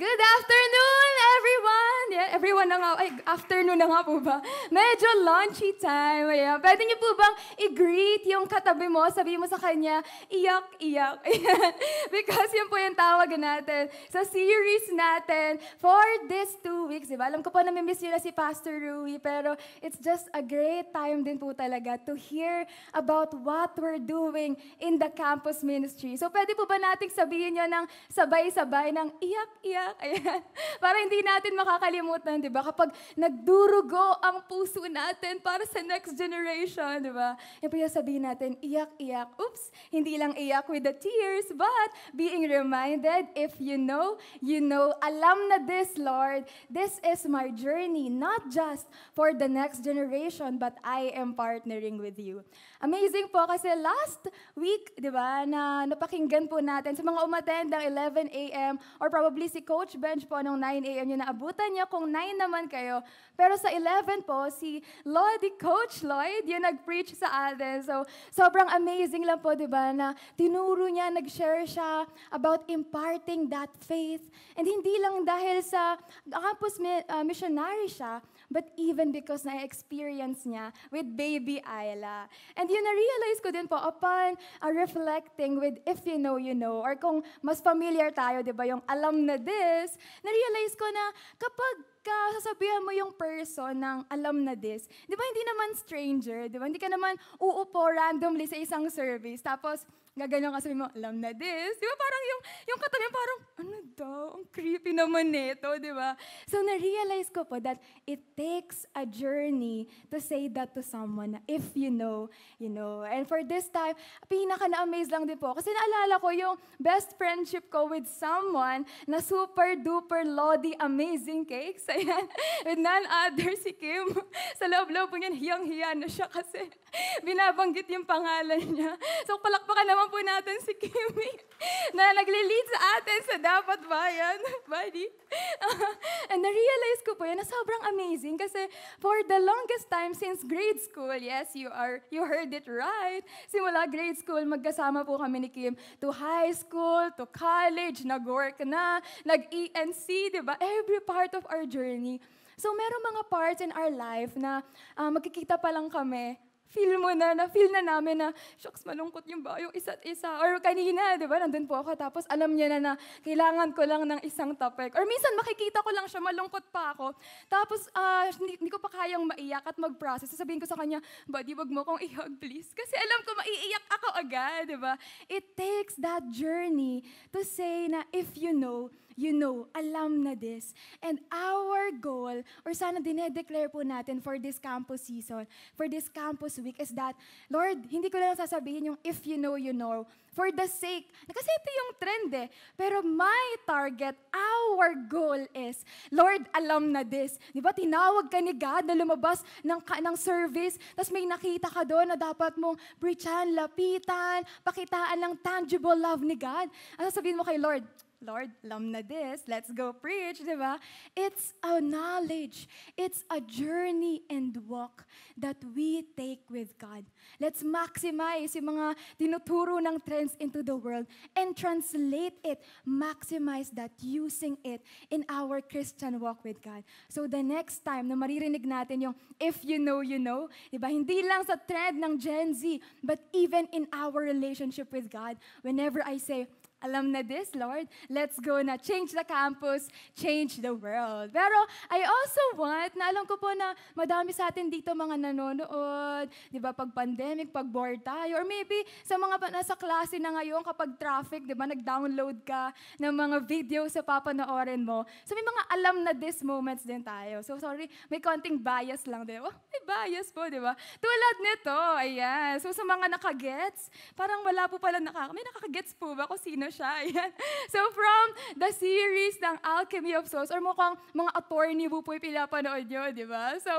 Good afternoon, everyone! Yeah, ay, afternoon na nga po ba? Medyo launchy time. Ayan. Pwede niyo po bang i-greet yung katabi mo, sabi mo sa kanya, iyak, iyak. Because yun po yung tawag natin sa series natin for these two weeks. Diba? Alam ko po na miss yun na si Pastor Rui, pero it's just a great time din po talaga to hear about what we're doing in the campus ministry. So pwede po ba nating sabihin yun ng sabay-sabay ng iyak, iyak, Ayan. Para hindi natin makakalimutan, di ba? Nagdurugo ang puso natin para sa next generation, di ba? Po yung sabihin natin, iyak, iyak. Oops, hindi lang iyak with the tears, but being reminded, if you know, you know, alam na this, Lord, this is my journey, not just for the next generation, but I am partnering with you. Amazing po kasi last week, di ba, na napakinggan po natin sa mga umattend ng 11 a.m. or probably si Coach Bench po nung 9 a.m. yung naabutan niya kung 9 naman kayo. Pero sa 11 po, si Lloyd, Coach Lloyd, yung nag-preach sa atin. So, sobrang amazing lang po, di ba, na tinuro niya, nag-share siya about imparting that faith. And hindi lang dahil sa campus uh, missionary siya, but even because na-experience niya with baby Ayla. And yun na-realize ko din po upon uh, reflecting with if you know, you know, or kung mas familiar tayo, di ba, yung alam na this, na-realize ko na kapag ka sasabihan mo yung person ng alam na this, di ba hindi naman stranger, di ba? Hindi ka naman uupo randomly sa isang service, tapos gaganyan ka sabi mo, alam na this. Di ba parang yung, yung katabi parang, ano daw, ang creepy naman nito, di ba? So na-realize ko po that it takes a journey to say that to someone if you know, you know. And for this time, pinaka na-amaze lang din po. Kasi naalala ko yung best friendship ko with someone na super duper lodi amazing cakes. Ayan. With none other si Kim. Sa loob-loob po niyan, hiyang-hiya na siya kasi binabanggit yung pangalan niya. So palakpakan naman po natin si Kimi na nagli-lead sa atin sa Dapat Bayan, buddy. Uh, and na-realize ko po yun na sobrang amazing kasi for the longest time since grade school, yes, you are you heard it right. Simula grade school, magkasama po kami ni Kim to high school, to college, nag-work na, nag-ENC, di ba? Every part of our journey. So, meron mga parts in our life na uh, magkikita pa lang kami, feel mo na, na feel na namin na, shucks, malungkot yung ba, yung isa't isa. Or kanina, di ba, nandun po ako, tapos alam niya na na, kailangan ko lang ng isang topic. Or minsan, makikita ko lang siya, malungkot pa ako. Tapos, uh, hindi, hindi ko pa kayang maiyak at mag-process. Sasabihin ko sa kanya, buddy, wag mo kong i-hug, please. Kasi alam ko, maiiyak ako agad, di ba? It takes that journey to say na, if you know, you know, alam na this. And our goal, or sana dinedeclare po natin for this campus season, for this campus week, is that, Lord, hindi ko lang sasabihin yung if you know, you know, for the sake, kasi ito yung trend eh. Pero my target, our goal is, Lord, alam na this. Di ba, tinawag ka ni God na lumabas ng, ng service, tapos may nakita ka doon na dapat mong preachan, lapitan, pakitaan ng tangible love ni God. Ano sabihin mo kay Lord? Lord, alam na this, let's go preach, di ba? It's a knowledge, it's a journey and walk that we take with God. Let's maximize yung mga tinuturo ng trends into the world and translate it, maximize that using it in our Christian walk with God. So the next time na maririnig natin yung if you know, you know, di ba? Hindi lang sa trend ng Gen Z, but even in our relationship with God. Whenever I say, alam na this, Lord. Let's go na. Change the campus, change the world. Pero I also want, na alam ko po na madami sa atin dito mga nanonood, di ba, pag pandemic, pag bored tayo, or maybe sa mga nasa klase na ngayon, kapag traffic, di ba, nag-download ka ng mga video sa papanoorin mo. So may mga alam na this moments din tayo. So sorry, may konting bias lang din. Oh, may bias po, di ba? Tulad nito, ayan. So sa mga nakagets, parang wala po pala nakaka... May nakakagets po ba kung sino siya. Ayan. So from the series ng Alchemy of Souls, or mukhang mga attorney boo po pinapanood nyo, di ba? So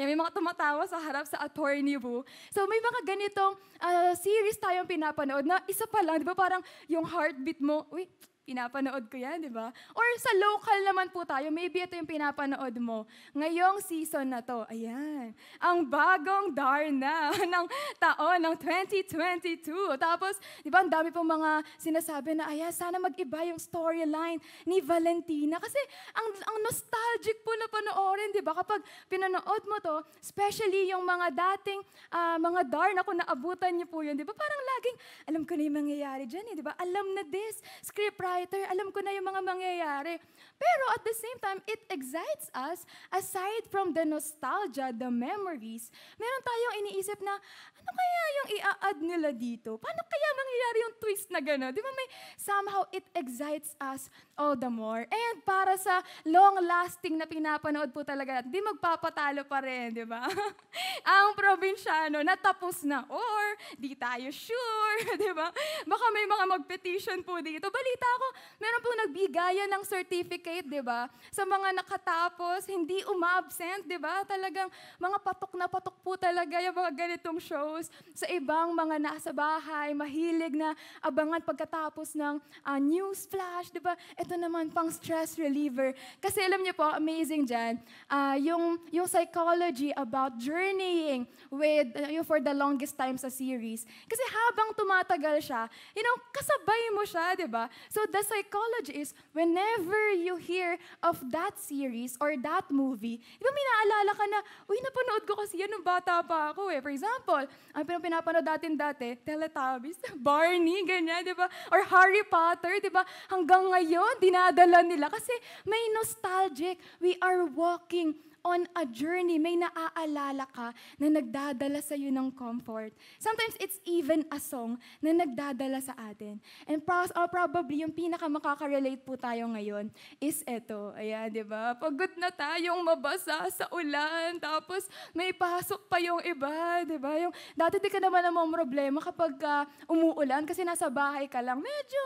yan, may mga tumatawa sa harap sa attorney boo. So may mga ganitong uh, series tayong pinapanood na isa pa lang, di ba parang yung heartbeat mo, uy, pinapanood ko yan, di ba? Or sa local naman po tayo, maybe ito yung pinapanood mo. Ngayong season na to, ayan, ang bagong Darna ng taon ng 2022. Tapos, di ba, ang dami pong mga sinasabi na, ayan, sana mag-iba yung storyline ni Valentina. Kasi ang, ang nostalgic po na panoorin, di ba? Kapag pinanood mo to, especially yung mga dating uh, mga Darna, kung naabutan niyo po yun, di ba? Parang laging, alam ko na yung mangyayari dyan, eh, di ba? Alam na this, scriptwriter, alam ko na yung mga mangyayari. Pero at the same time, it excites us, aside from the nostalgia, the memories, meron tayong iniisip na, ano kaya yung i-add nila dito? Paano kaya mangyayari yung twist na gano'n? Di ba may, somehow it excites us all the more. And para sa long-lasting na pinapanood po talaga natin, di magpapatalo pa rin, di ba? Ang probinsyano, natapos na, or di tayo sure, di ba? Baka may mga mag-petition po dito. Balita ko, meron po nagbigayan ng certificate, di ba? Sa mga nakatapos, hindi umabsent, di ba? Talagang mga patok na patok po talaga yung mga ganitong shows. Sa ibang mga nasa bahay, mahilig na abangan pagkatapos ng uh, news flash, di ba? Ito naman pang stress reliever. Kasi alam niyo po, amazing dyan, uh, yung, yung psychology about journeying with, uh, yung for the longest time sa series. Kasi habang tumatagal siya, you know, kasabay mo siya, di ba? So the psychology is, whenever you hear of that series or that movie, di ba may naalala ka na, uy, napanood ko kasi yan nung bata pa ako eh. For example, ang pinapanood natin dati, Teletubbies, Barney, ganyan, di ba? Or Harry Potter, di ba? Hanggang ngayon, dinadala nila kasi may nostalgic. We are walking on a journey, may naaalala ka na nagdadala sa iyo ng comfort. Sometimes it's even a song na nagdadala sa atin. And pro- uh, probably yung pinaka makaka-relate po tayo ngayon is eto. Ayan, di ba? Pagod na tayong mabasa sa ulan, tapos may pasok pa yung iba, di ba? Yung, dati di ka naman namang problema kapag uh, umuulan kasi nasa bahay ka lang. Medyo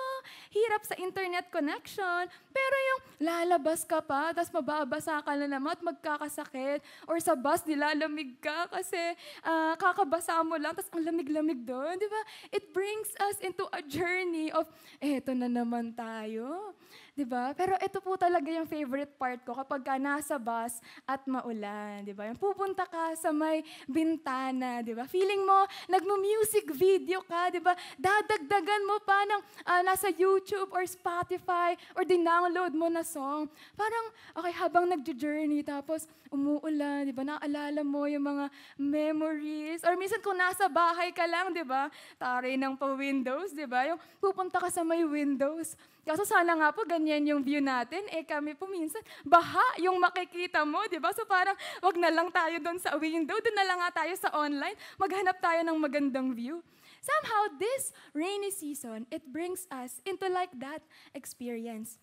hirap sa internet connection, pero yung lalabas ka pa, tapos mababasa ka na naman at magkaka nakakasakit. Or sa bus, nilalamig ka kasi uh, kakabasa mo lang, tapos ang lamig-lamig doon. Di ba? It brings us into a journey of, eto na naman tayo. 'Di ba? Pero ito po talaga yung favorite part ko kapag ka nasa bus at maulan, 'di ba? Yung pupunta ka sa may bintana, 'di ba? Feeling mo nagmo-music video ka, 'di ba? Dadagdagan mo pa ng uh, nasa YouTube or Spotify or dinownload mo na song. Parang okay habang nagjo-journey tapos umuulan, 'di ba? Naalala mo yung mga memories or minsan kung nasa bahay ka lang, 'di ba? Taray ng pa windows, 'di ba? Yung pupunta ka sa may windows Kaso sana nga po ganyan yung view natin. Eh kami po minsan, baha yung makikita mo, di ba? So parang wag na lang tayo doon sa window, doon na lang nga tayo sa online, maghanap tayo ng magandang view. Somehow, this rainy season, it brings us into like that experience.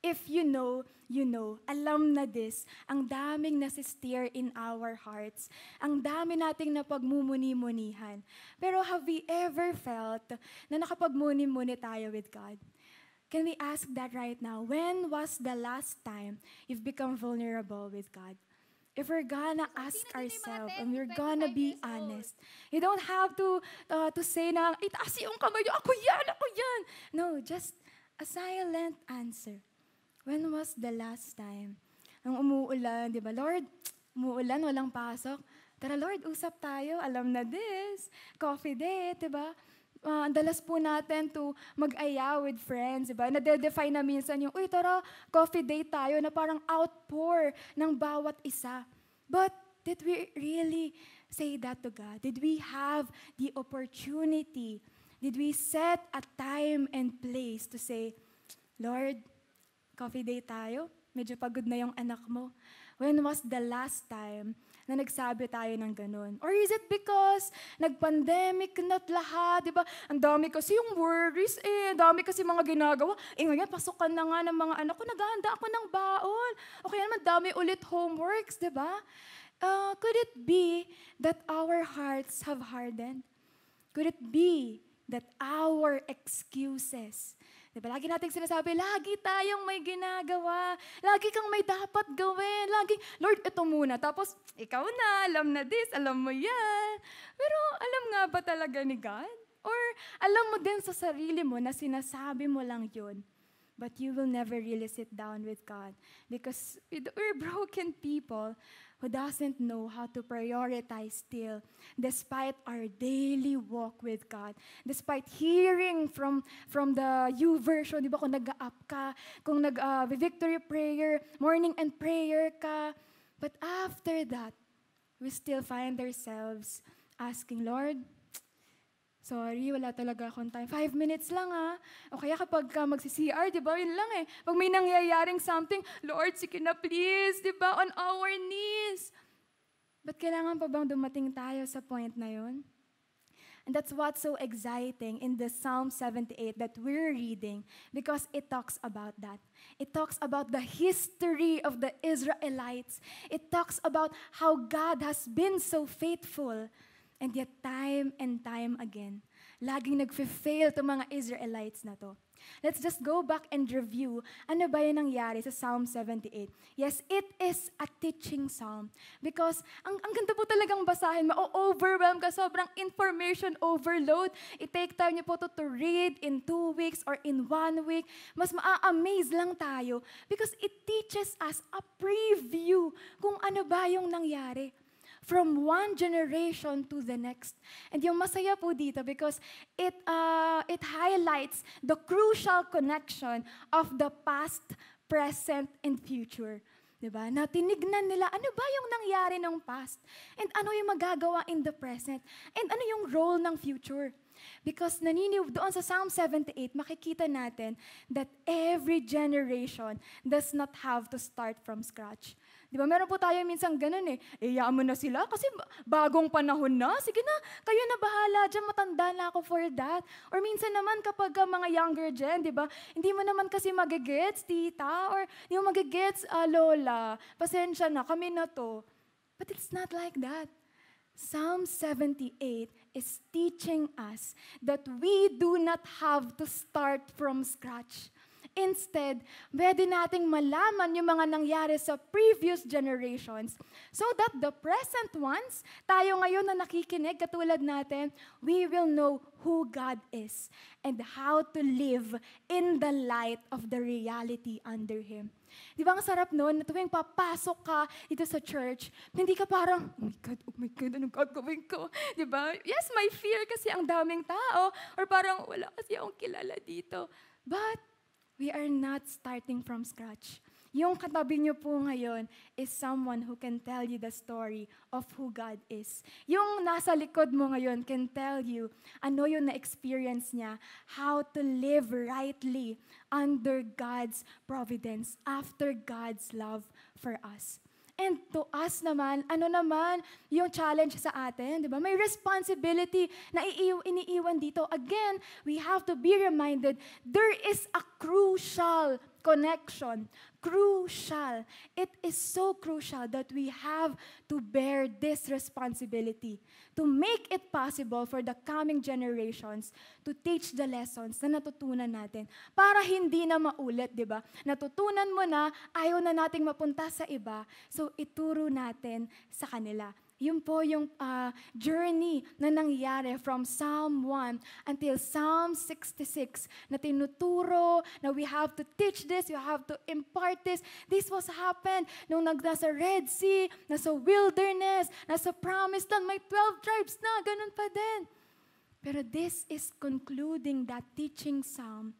If you know, you know, alam na this, ang daming nasisteer in our hearts. Ang dami nating napagmumuni-munihan. Pero have we ever felt na nakapagmuni-muni tayo with God? Can we ask that right now? When was the last time you've become vulnerable with God? If we're gonna ask ourselves and we're gonna be honest, you don't have to uh, to say na, itaas yung kamay ako yan, ako yan. No, just a silent answer. When was the last time? Nung umuulan, di ba? Lord, umuulan, walang pasok. Tara Lord, usap tayo. Alam na this. Coffee date, di ba? Uh, dalas po natin to mag-aya with friends, diba? Nade-define na minsan yung, uy, tara, coffee date tayo, na parang outpour ng bawat isa. But did we really say that to God? Did we have the opportunity? Did we set a time and place to say, Lord, coffee date tayo? Medyo pagod na yung anak mo. When was the last time na nagsabi tayo ng ganun? Or is it because nag-pandemic na't lahat, di ba? Ang dami kasi yung worries eh, ang dami kasi mga ginagawa. Eh ngayon, pasukan na nga ng mga anak ko, naghahanda ako ng baon. O kaya naman, dami ulit homeworks, di ba? Uh, could it be that our hearts have hardened? Could it be that our excuses Diba? Lagi nating sinasabi, lagi tayong may ginagawa. Lagi kang may dapat gawin. Lagi, Lord, ito muna. Tapos, ikaw na, alam na this, alam mo yan. Pero alam nga ba talaga ni God? Or alam mo din sa sarili mo na sinasabi mo lang yun? but you will never really sit down with God because we're broken people who doesn't know how to prioritize still despite our daily walk with God. Despite hearing from from the U version, di ba kung nag-up ka, kung nag-victory uh, prayer, morning and prayer ka. But after that, we still find ourselves asking, Lord, Sorry, wala talaga akong time. Five minutes lang ha. O kaya kapag ka magsi-CR, di ba, yun lang eh. Pag may nangyayaring something, Lord, sige na please, di ba, on our knees. But kailangan pa bang dumating tayo sa point na yun? And that's what's so exciting in the Psalm 78 that we're reading because it talks about that. It talks about the history of the Israelites. It talks about how God has been so faithful And yet, time and time again, laging nag-fail itong mga Israelites na to. Let's just go back and review ano ba yung nangyari sa Psalm 78. Yes, it is a teaching psalm because ang, ang ganda po talagang basahin, ma-overwhelm ka, sobrang information overload. I-take time niyo po to, to read in two weeks or in one week. Mas ma-amaze lang tayo because it teaches us a preview kung ano ba yung nangyari from one generation to the next. And yung masaya po dito because it, uh, it highlights the crucial connection of the past, present, and future. Diba? Na tinignan nila, ano ba yung nangyari ng past? And ano yung magagawa in the present? And ano yung role ng future? Because naniniw, doon sa Psalm 78, makikita natin that every generation does not have to start from scratch. Di ba? Meron po tayo minsan ganun eh. Iyaan mo na sila kasi bagong panahon na. Sige na, kayo na bahala dyan. Matanda na ako for that. Or minsan naman kapag uh, mga younger gen, di ba? Hindi mo naman kasi magigets, tita. Or hindi mo magigets, uh, lola. Pasensya na, kami na to. But it's not like that. Psalm 78 is teaching us that we do not have to start from scratch. Instead, pwede nating malaman yung mga nangyari sa previous generations so that the present ones, tayo ngayon na nakikinig katulad natin, we will know who God is and how to live in the light of the reality under Him. Di ba ang sarap noon na tuwing papasok ka dito sa church, hindi ka parang, oh my God, oh my God, anong gagawin ko? Di ba? Yes, my fear kasi ang daming tao or parang wala kasi akong kilala dito. But we are not starting from scratch. Yung katabi niyo po ngayon is someone who can tell you the story of who God is. Yung nasa likod mo ngayon can tell you ano yung na-experience niya, how to live rightly under God's providence, after God's love for us. And to us naman, ano naman yung challenge sa atin, di ba? May responsibility na iniiwan dito. Again, we have to be reminded there is a crucial connection. Crucial. It is so crucial that we have to bear this responsibility to make it possible for the coming generations to teach the lessons na natutunan natin para hindi na maulit, di ba? Natutunan mo na, ayaw na nating mapunta sa iba, so ituro natin sa kanila. Yun po yung uh, journey na nangyari from Psalm 1 until Psalm 66 na tinuturo na we have to teach this, you have to impart this. This was happened nung nasa Red Sea, nasa wilderness, nasa promised land, may 12 tribes na, ganun pa din. Pero this is concluding that teaching psalm,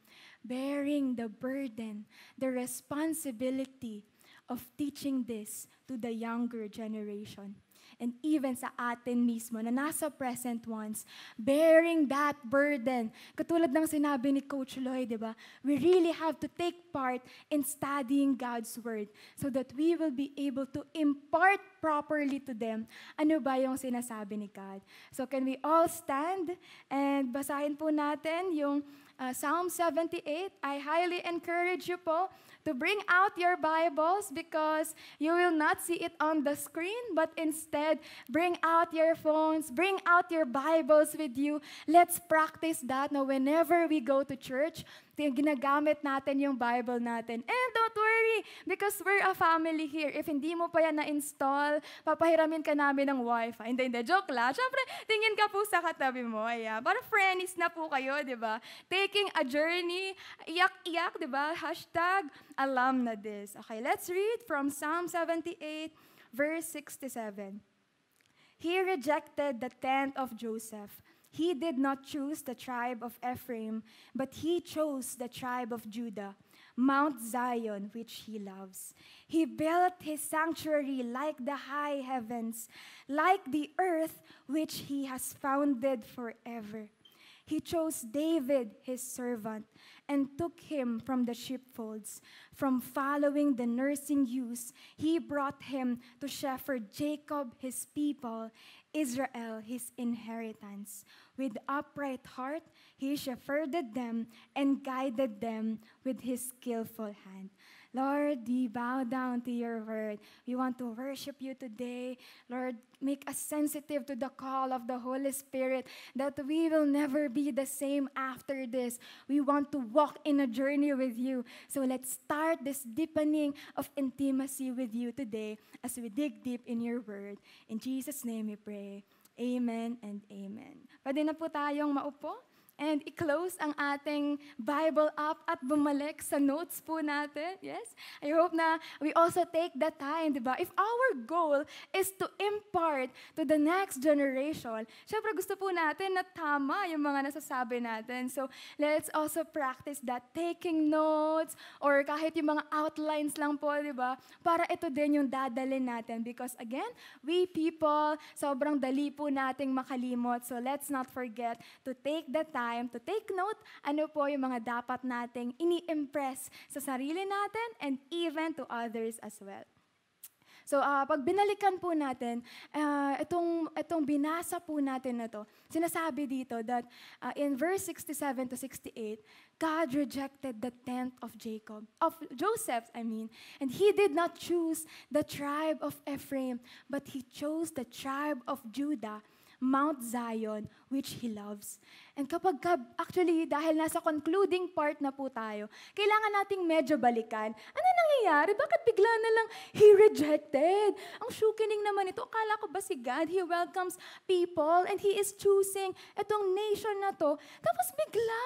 bearing the burden, the responsibility of teaching this to the younger generation and even sa atin mismo na nasa present ones, bearing that burden. Katulad ng sinabi ni Coach Lloyd, di ba? We really have to take part in studying God's Word so that we will be able to impart properly to them ano ba yung sinasabi ni God. So can we all stand and basahin po natin yung uh, Psalm 78. I highly encourage you po to bring out your Bibles because you will not see it on the screen, but instead, bring out your phones, bring out your Bibles with you. Let's practice that na whenever we go to church, ginagamit natin yung Bible natin. And don't worry, because we're a family here. If hindi mo pa yan na-install, papahiramin ka namin ng wifi. Hindi, hindi, joke lang. Siyempre, tingin ka po sa katabi mo. Ayan. Para friends na po kayo, di ba? Taking a journey, iyak-iyak, di ba? Hashtag, alam na this. Okay, let's read from Psalm 78, verse 67. He rejected the tent of Joseph he did not choose the tribe of Ephraim, but he chose the tribe of Judah, Mount Zion, which he loves. He built his sanctuary like the high heavens, like the earth which he has founded forever. He chose David, his servant, and took him from the sheepfolds. From following the nursing ewes, he brought him to shepherd Jacob, his people, Israel, his inheritance. With upright heart, he shepherded them and guided them with his skillful hand. Lord, we bow down to your word. We want to worship you today. Lord, make us sensitive to the call of the Holy Spirit that we will never be the same after this. We want to walk in a journey with you. So let's start this deepening of intimacy with you today as we dig deep in your word. In Jesus' name we pray. Amen and amen. Pwede na po tayong maupo? And i-close ang ating Bible app at bumalik sa notes po natin. Yes? I hope na we also take that time, di ba? If our goal is to impart to the next generation, syempre gusto po natin na tama yung mga nasasabi natin. So, let's also practice that taking notes or kahit yung mga outlines lang po, di ba? Para ito din yung dadalin natin. Because again, we people, sobrang dali po nating makalimot. So, let's not forget to take the time time to take note ano po yung mga dapat nating ini-impress sa sarili natin and even to others as well. So, uh, pag binalikan po natin, uh, itong, itong binasa po natin na to, sinasabi dito that uh, in verse 67 to 68, God rejected the tent of Jacob, of Joseph, I mean, and he did not choose the tribe of Ephraim, but he chose the tribe of Judah Mount Zion, which He loves. And kapag, actually, dahil nasa concluding part na po tayo, kailangan nating medyo balikan. Ano nangyayari? Bakit bigla na lang He rejected? Ang shukining naman ito. Akala ko ba si God, He welcomes people and He is choosing itong nation na to. Tapos bigla,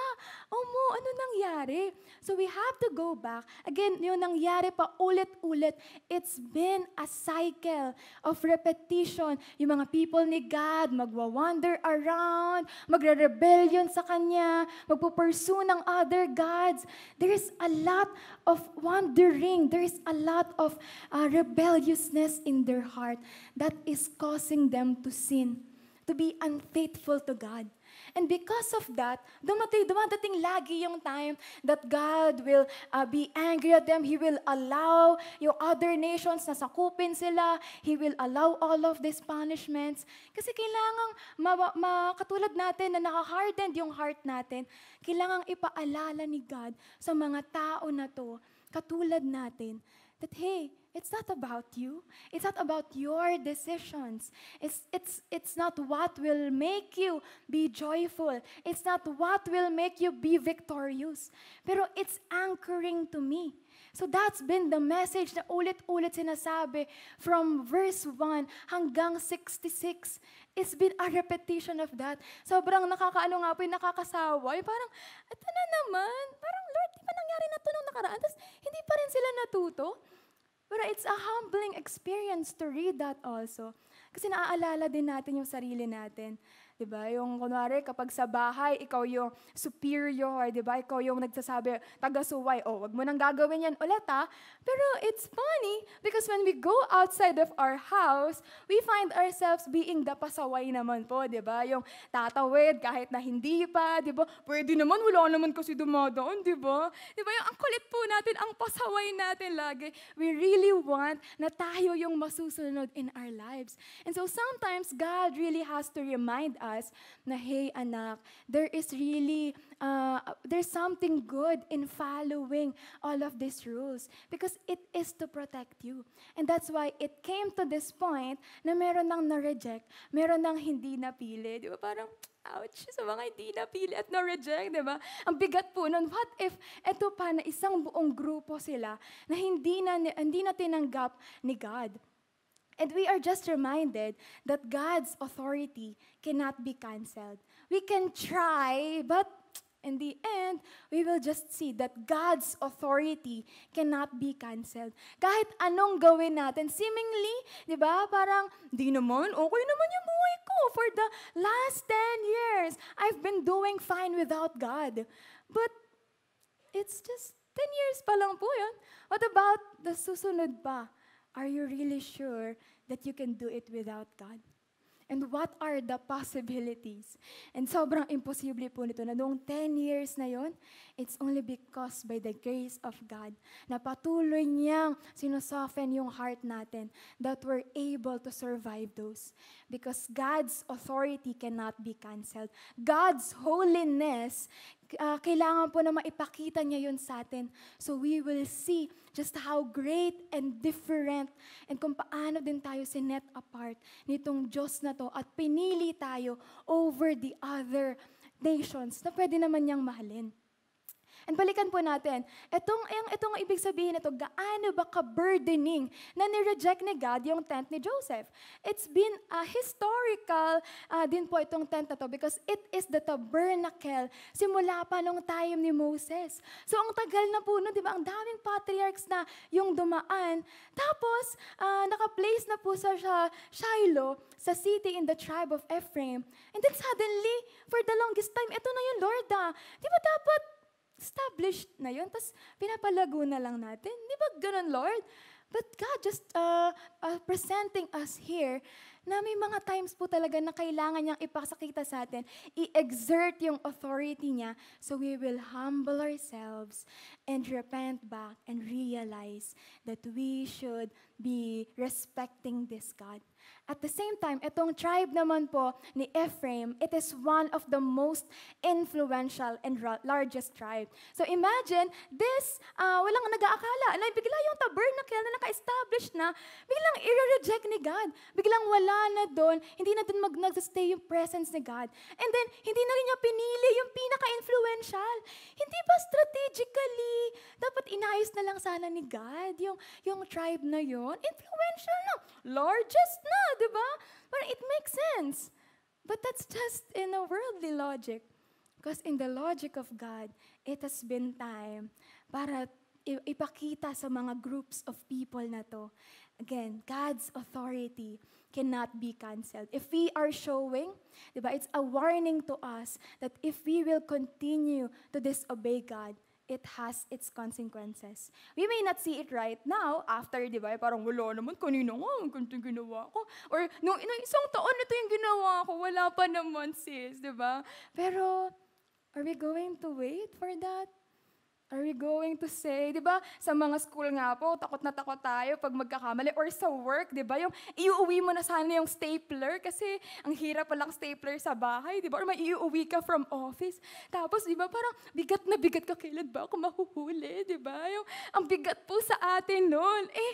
oh mo, ano nangyari? So we have to go back. Again, yung nangyari pa ulit-ulit. It's been a cycle of repetition. Yung mga people ni God, magwa-wander around, magre-rebellion sa Kanya, magpupursue ng other gods. There is a lot of wandering. There is a lot of uh, rebelliousness in their heart that is causing them to sin, to be unfaithful to God. And because of that, dumating, dumadating lagi yung time that God will uh, be angry at them. He will allow yung other nations na sakupin sila. He will allow all of these punishments. Kasi kailangan, ma- ma- katulad natin na nakahardened yung heart natin, kailangan ipaalala ni God sa mga tao na to, katulad natin, that hey, It's not about you. It's not about your decisions. It's, it's, it's not what will make you be joyful. It's not what will make you be victorious. Pero it's anchoring to me. So that's been the message na ulit-ulit sinasabi from verse 1 hanggang 66. It's been a repetition of that. Sobrang nakakaano nga po, nakakasawa. Yung parang, ito na naman. Parang, Lord, di ba nangyari na ito nung nakaraan? Tapos, hindi pa rin sila natuto. Pero it's a humbling experience to read that also. Kasi naaalala din natin yung sarili natin. 'Di ba? Yung kunwari kapag sa bahay ikaw yung superior, 'di ba? Ikaw yung nagsasabi taga-suway, oh, wag mo nang gagawin 'yan ulit ha. Pero it's funny because when we go outside of our house, we find ourselves being the pasaway naman po, 'di ba? Yung tatawid kahit na hindi pa, 'di ba? Pwede naman wala naman kasi dumadaan, 'di ba? 'Di ba? Yung ang kulit po natin, ang pasaway natin lagi. We really want na tayo yung masusunod in our lives. And so sometimes God really has to remind us na, hey anak, there is really, uh, there's something good in following all of these rules because it is to protect you. And that's why it came to this point na meron nang na-reject, meron nang hindi napili. Di ba? Parang, ouch, sa mga hindi napili at na-reject, di ba? Ang bigat po nun, what if eto pa na isang buong grupo sila na hindi na, hindi na tinanggap ni God? And we are just reminded that God's authority cannot be canceled. We can try, but in the end, we will just see that God's authority cannot be canceled. Kahit anong gawin natin, seemingly, di ba, parang, di naman, okay naman yung buhay ko. For the last 10 years, I've been doing fine without God. But, it's just 10 years pa lang po yun. What about the susunod pa? Are you really sure that you can do it without God? And what are the possibilities? And sobrang imposible po nito na noong 10 years na yon, it's only because by the grace of God na patuloy niyang sinusoften yung heart natin that we're able to survive those. Because God's authority cannot be canceled. God's holiness uh, kailangan po na maipakita niya yun sa atin. So we will see just how great and different and kung paano din tayo sinet apart nitong Diyos na to at pinili tayo over the other nations na pwede naman niyang mahalin. And balikan po natin, itong, yung, itong ibig sabihin nito, gaano ba ka-burdening na ni-reject ni God yung tent ni Joseph? It's been a historical uh, din po itong tent na to because it is the tabernacle simula pa nung time ni Moses. So ang tagal na po nun, di ba? Ang daming patriarchs na yung dumaan. Tapos, uh, naka-place na po sa Shiloh, sa city in the tribe of Ephraim. And then suddenly, for the longest time, ito na yung Lord ah. Di ba dapat established na yun, tapos pinapalago na lang natin. Di ba ganun, Lord? But God just uh, uh, presenting us here na may mga times po talaga na kailangan niyang ipasakita sa atin, i-exert yung authority niya so we will humble ourselves and repent back and realize that we should be respecting this God. At the same time, itong tribe naman po ni Ephraim, it is one of the most influential and largest tribe. So imagine, this, uh, walang nag-aakala, na bigla yung tabernacle na naka-establish na, biglang i-reject ni God. Biglang wala na doon, hindi na doon mag-stay yung presence ni God. And then, hindi na rin niya pinili yung pinaka-influential. Hindi ba strategically, dapat inayos na lang sana ni God yung, yung tribe na yon Influential na, largest na, di ba? Parang it makes sense. But that's just in a worldly logic. Because in the logic of God, it has been time para ipakita sa mga groups of people na to. Again, God's authority cannot be canceled. If we are showing, diba, it's a warning to us that if we will continue to disobey God, it has its consequences. We may not see it right now, after, di ba, parang wala naman, kanina nga, ang ganito ginawa ko. Or, nung, nung isang taon ito yung ginawa ko, wala pa naman, sis, di ba? Pero, are we going to wait for that? Are we going to say, di ba, sa mga school nga po, takot na takot tayo pag magkakamali. Or sa work, di ba, yung iuwi mo na sana yung stapler kasi ang hirap palang stapler sa bahay, di ba? Or may iuwi ka from office. Tapos, di ba, parang bigat na bigat ka, kailan ba ako mahuhuli, di ba? Yung, ang bigat po sa atin noon. Eh,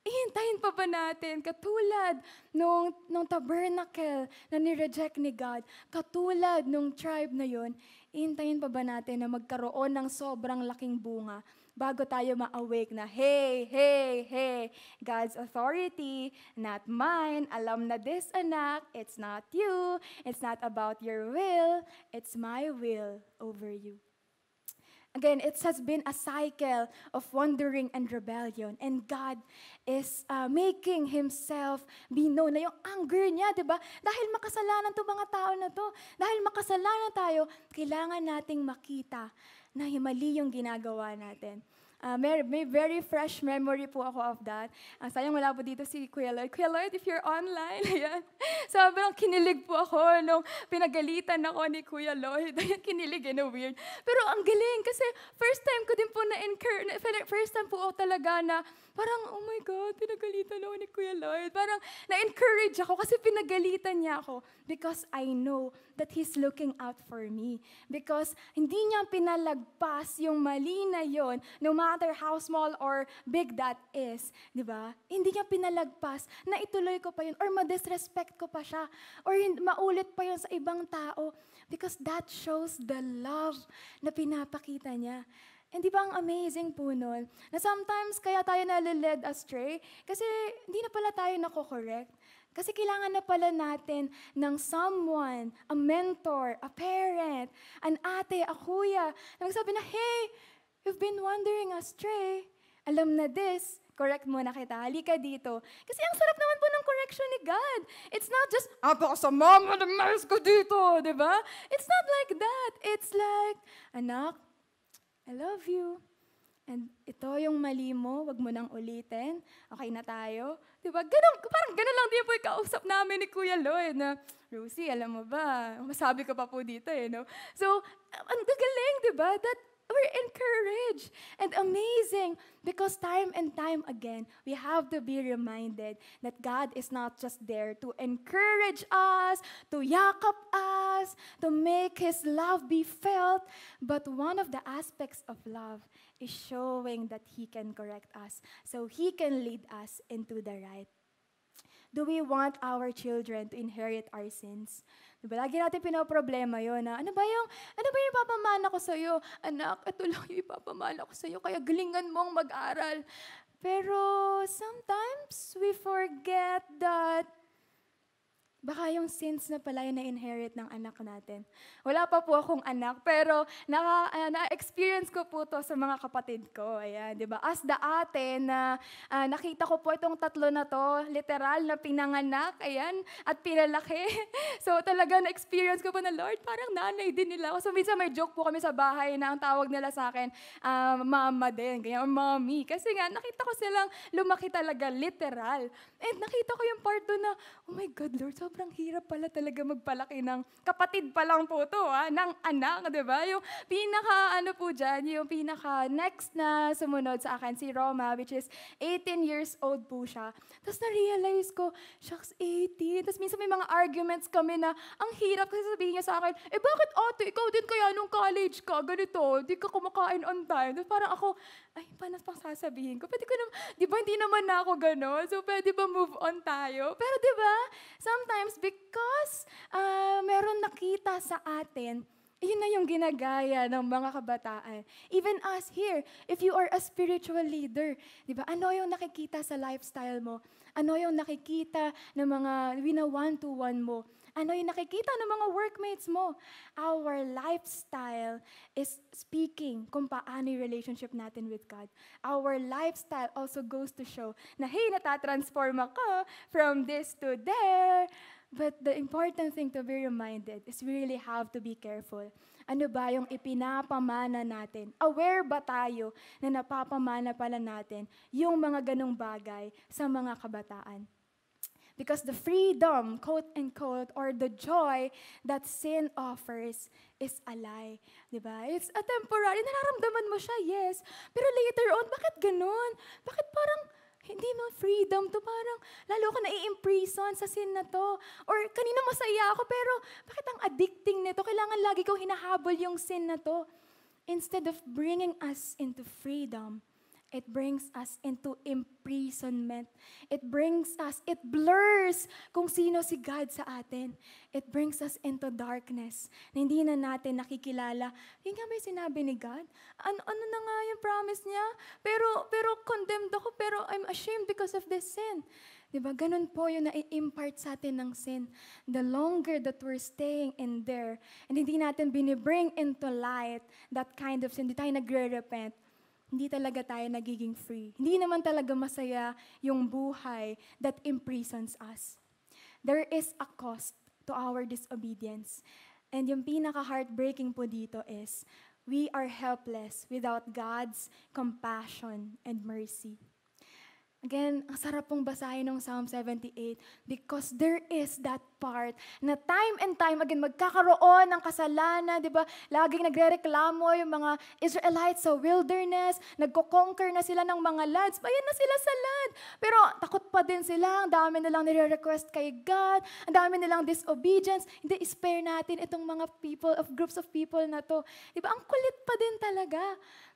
Ihintayin pa ba natin, katulad nung, nung tabernacle na ni-reject ni God, katulad nung tribe na yon, Intayin pa ba natin na magkaroon ng sobrang laking bunga bago tayo ma-awake na, hey, hey, hey, God's authority, not mine. Alam na this, anak, it's not you. It's not about your will. It's my will over you. Again, it has been a cycle of wandering and rebellion. And God is uh, making Himself be known. Na yung anger niya, di ba? Dahil makasalanan to mga tao na to. Dahil makasalanan tayo, kailangan nating makita na mali yung ginagawa natin. Uh, may, may very fresh memory po ako of that. Uh, sayang wala po dito si Kuya Lloyd. Kuya Lloyd, if you're online, ayan. Sobrang kinilig po ako nung pinagalitan ako ni Kuya Lloyd. Ayan, kinilig in a weird. Pero ang galing kasi first time ko din po na-incur, first time po ako talaga na parang, oh my God, pinagalitan ako ni Kuya Lloyd. Parang na-encourage ako kasi pinagalitan niya ako because I know that He's looking out for me. Because hindi niya pinalagpas yung mali na yon, no how small or big that is. Di ba? Hindi niya pinalagpas na ituloy ko pa yun or ma-disrespect ko pa siya or maulit pa yun sa ibang tao. Because that shows the love na pinapakita niya. And di ba ang amazing po nun, na sometimes kaya tayo naliled astray, kasi hindi na pala tayo nako-correct. Kasi kailangan na pala natin ng someone, a mentor, a parent, an ate, a kuya, na magsabi na, hey, you've been wandering astray. Alam na this, correct mo na kita, halika dito. Kasi ang sarap naman po ng correction ni God. It's not just, ah, baka sa mama na mas ko dito, di ba? It's not like that. It's like, anak, I love you. And ito yung mali mo, wag mo nang ulitin. Okay na tayo? Diba? Ganun, parang ganun lang din po yung kausap namin ni Kuya Lloyd na, Rosie, alam mo ba, masabi ka pa po dito eh, no? So, ang gagaling, diba? That we're encouraged and amazing because time and time again, we have to be reminded that God is not just there to encourage us, to yakap us, to make His love be felt, but one of the aspects of love is showing that He can correct us, so He can lead us into the right. Do we want our children to inherit our sins? Diba? Lagi natin pinoproblema yun na, ano ba yung, ano ba yung ipapamana ko sa'yo? Anak, ito lang yung ipapamana ko sa'yo, kaya galingan mong mag-aral. Pero sometimes we forget that Baka yung sins na pala yung na-inherit ng anak natin. Wala pa po akong anak, pero naka, uh, na-experience ko po to sa mga kapatid ko. Ayan, di ba? As the ate na uh, nakita ko po itong tatlo na to, literal na pinanganak, ayan, at pinalaki. so talaga na-experience ko po na, Lord, parang nanay din nila. So minsan may joke po kami sa bahay na ang tawag nila sa akin, uh, mama din, kaya mommy. Kasi nga, nakita ko silang lumaki talaga, literal. And nakita ko yung part doon na, oh my God, Lord, so sobrang hirap pala talaga magpalaki ng kapatid pa lang po to, ha, ng anak, di ba? Yung pinaka, ano po dyan, yung pinaka next na sumunod sa akin, si Roma, which is 18 years old po siya. Tapos na-realize ko, shucks, 18. Tapos minsan may mga arguments kami na, ang hirap kasi sabihin niya sa akin, eh bakit ate, ikaw din kaya nung college ka, ganito, di ka kumakain on time. Tapos parang ako, ay, paano pang sasabihin ko? Pwede ko naman, di ba hindi naman na ako gano'n? So pwede ba move on tayo? Pero di ba, sometimes because uh, meron nakita sa atin, yun na yung ginagaya ng mga kabataan. Even us here, if you are a spiritual leader, di ba, ano yung nakikita sa lifestyle mo? Ano yung nakikita ng mga wina one-to-one mo? Ano yung nakikita ng mga workmates mo? Our lifestyle is speaking kung paano yung relationship natin with God. Our lifestyle also goes to show na, hey, natatransform ako from this to there. But the important thing to be reminded is we really have to be careful. Ano ba yung ipinapamana natin? Aware ba tayo na napapamana pala natin yung mga ganong bagay sa mga kabataan? Because the freedom, quote and quote, or the joy that sin offers is a lie. Diba? It's a temporary. Nararamdaman mo siya, yes. Pero later on, bakit ganun? Bakit parang hindi mo freedom to. Parang lalo ka nai-imprison sa sin na to. Or kanina masaya ako, pero bakit ang addicting nito? Kailangan lagi ko hinahabol yung sin na to. Instead of bringing us into freedom, It brings us into imprisonment. It brings us, it blurs kung sino si God sa atin. It brings us into darkness na hindi na natin nakikilala. Yung nga may sinabi ni God? Ano, ano na nga yung promise niya? Pero, pero condemned ako, pero I'm ashamed because of this sin. Diba? Ganun po yung na-impart sa atin ng sin. The longer that we're staying in there, and hindi natin binibring into light that kind of sin, hindi tayo nagre-repent, hindi talaga tayo nagiging free. Hindi naman talaga masaya yung buhay that imprisons us. There is a cost to our disobedience. And yung pinaka-heartbreaking po dito is, we are helpless without God's compassion and mercy. Again, ang sarap pong basahin ng Psalm 78 because there is that part na time and time again magkakaroon ng kasalanan, di ba? Laging nagre-reklamo yung mga Israelites sa wilderness, nagko-conquer na sila ng mga lands, bayan na sila sa land. Pero takot pa din sila, ang dami nilang nire-request kay God, ang dami nilang disobedience. Hindi, spare natin itong mga people, of groups of people na to. Di ba? Ang kulit pa din talaga.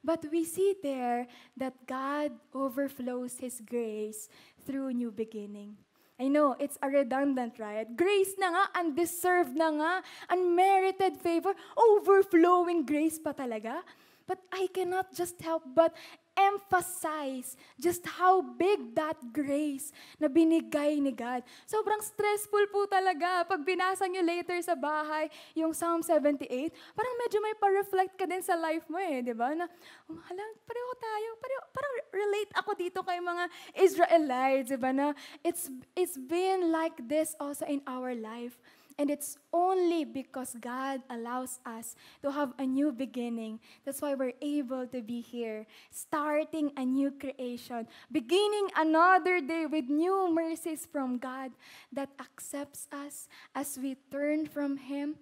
But we see there that God overflows His grace through new beginning. I know, it's a redundant, right? Grace na nga, undeserved na nga, unmerited favor, overflowing grace pa talaga. But I cannot just help but emphasize just how big that grace na binigay ni God. Sobrang stressful po talaga. Pag binasa nyo later sa bahay, yung Psalm 78, parang medyo may pa-reflect ka din sa life mo eh, di ba? Na, oh, hala, pareho tayo. Pareho, parang relate ako dito kay mga Israelites, di ba? Na it's, it's been like this also in our life. And it's only because God allows us to have a new beginning. That's why we're able to be here, starting a new creation, beginning another day with new mercies from God that accepts us as we turn from Him